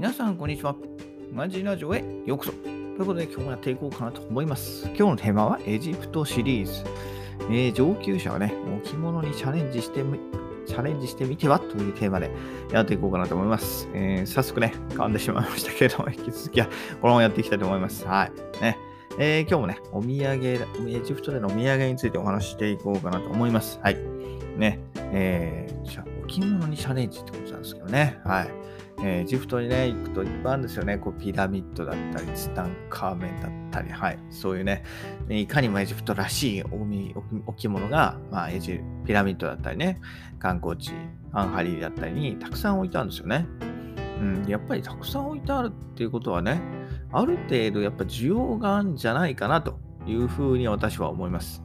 皆さん、こんにちは。マジラジオへようこそ。ということで、今日もやっていこうかなと思います。今日のテーマはエジプトシリーズ。えー上級者はね、置物にチャレンジしてみ、チャレンジしてみてはというテーマでやっていこうかなと思います。えー早速ね、噛んでしまいましたけれども、引き続きはこのままやっていきたいと思います。はい。ね。えー今日もね、お土産、エジプトでのお土産についてお話ししていこうかなと思います。はい。ね。えーじゃあ置物にチャレンジってことなんですけどね。はい。えーエジプトにね、行くといっぱいあるんですよね。こうピラミッドだったり、ツタンカーメンだったり、はい。そういうね、いかにもエジプトらしい置置物が、まあ、エジピラミッドだったりね、観光地、アンハリーだったりにたくさん置いてあるんですよね。うん、やっぱりたくさん置いてあるっていうことはね、ある程度やっぱ需要があるんじゃないかなというふうに私は思います。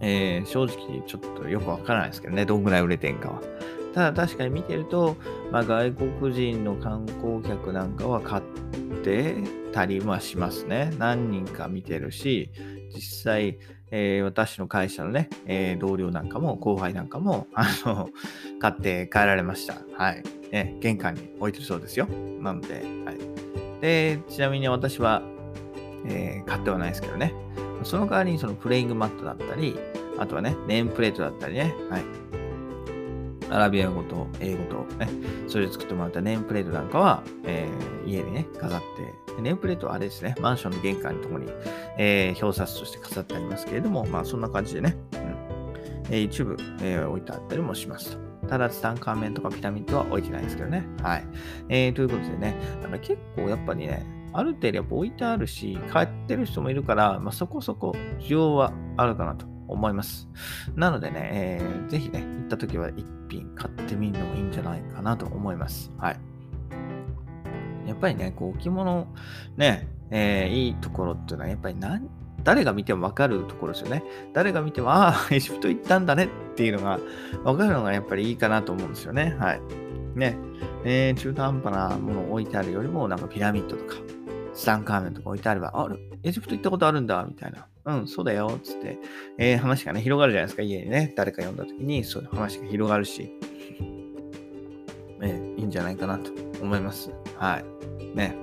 えー正直ちょっとよくわからないですけどね、どんぐらい売れてんかは。ただ確かに見てると、まあ、外国人の観光客なんかは買ってたりはしますね。何人か見てるし、実際、えー私の会社のね、えー同僚なんかも後輩なんかも、あの、買って帰られました。はい。ね、玄関に置いてるそうですよ。なので、はい。で、ちなみに私は、えー買ってはないですけどね。その代わりにそのプレイングマットだったり、あとはね、ネームプレートだったりね、はい。アラビア語と英語とね、それで作ってもらったネームプレートなんかは、えー家にね、飾って、ネームプレートはあれですね、マンションの玄関のところに、えー表札として飾ってありますけれども、まあそんな感じでね、うんえー一部、えー置いてあったりもしますと。ただ、ツタンカーメンとかピラミッドは置いてないですけどね。はい。えーということでね、だか結構やっぱりね、ある程度やっぱ置いてあるし、買ってる人もいるから、まあ、そこそこ需要はあるかなと思います。なのでね、えーぜひね、行った時は一品買ってみるのもいいんじゃないかなと思います。はい。やっぱりね、こう置物、ね、えーいいところっていうのは、やっぱり何、誰が見てもわかるところですよね。誰が見ても、ああ、エジプト行ったんだねっていうのがわかるのがやっぱりいいかなと思うんですよね。はい。ね、えー中途半端なものを置いてあるよりも、なんかピラミッドとか、ツタンカーメンとか置いてあれば、あれ、エジプト行ったことあるんだ、みたいな。うん、そうだよ、つって、えー話がね、広がるじゃないですか、家にね。誰か読んだ時に、そういう話が広がるし、えーいいんじゃないかなと思います。はい。ね。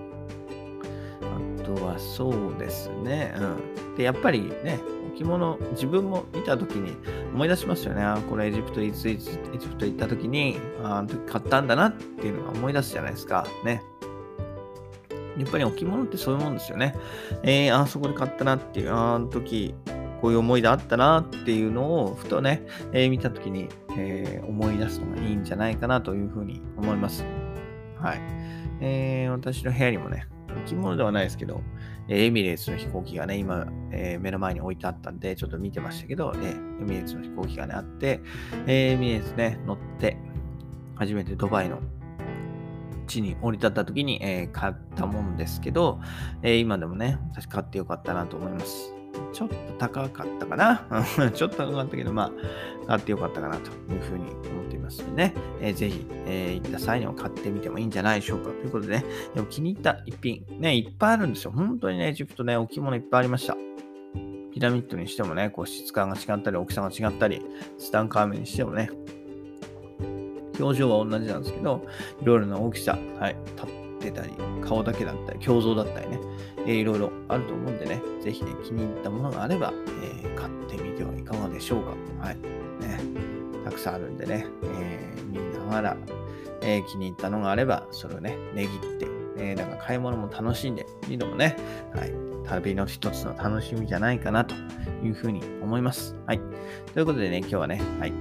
あとはそうですね。うん。で、やっぱりね、置物、自分も見た時に思い出しますよね。あこれエジプトいついつエジプト行った時に、あーあの時買ったんだなっていうのが思い出すじゃないですか。ね。やっぱり置物ってそういうもんですよね。えー、あそこで買ったなっていう、あの時、こういう思い出あったなっていうのを、ふとね、えー見た時に、えー思い出すのがいいんじゃないかなというふうに思います。はい。えー私の部屋にもね、置物ではないですけど、えエミレーツの飛行機がね、今、えー目の前に置いてあったんで、ちょっと見てましたけど、えーエミレーツの飛行機がね、あって、えーエミレーツね、乗って、初めてドバイの地に降り立った時に、えー買ったもんですけど、えー今でもね、私買ってよかったなと思います。ちょっと高かったかな？ちょっと高かったけど、まあ、買ってよかったかなというふうに思っていますのでね、えーぜひ、えー行った際には買ってみてもいいんじゃないでしょうか。ということでね、でも気に入った一品、ね、いっぱいあるんですよ。本当にね、エジプトね、置物いっぱいありました。ピラミッドにしてもね、こう質感が違ったり、大きさが違ったり、ツタンカーメンにしてもね、表情は同じなんですけど、いろいろな大きさ、はい、立ってたり、顔だけだったり、胸像だったりね、えーいろいろあると思うんでね、ぜひね、気に入ったものがあれば、えー買ってみてはいかがでしょうか。はい。ね、たくさんあるんでね、えー見ながら、えー気に入ったのがあれば、それをね、値切って、えーだか買い物も楽しんでみるのもね、はい、旅の一つの楽しみじゃないかなというふうに思います。はい。ということでね、今日はね、はい、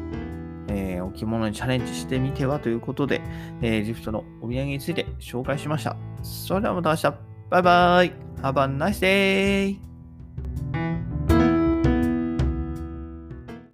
えー置物にチャレンジしてみてはということで、えージフトのお土産について紹介しました。それではまた明日。バイバイ。Have a nice day!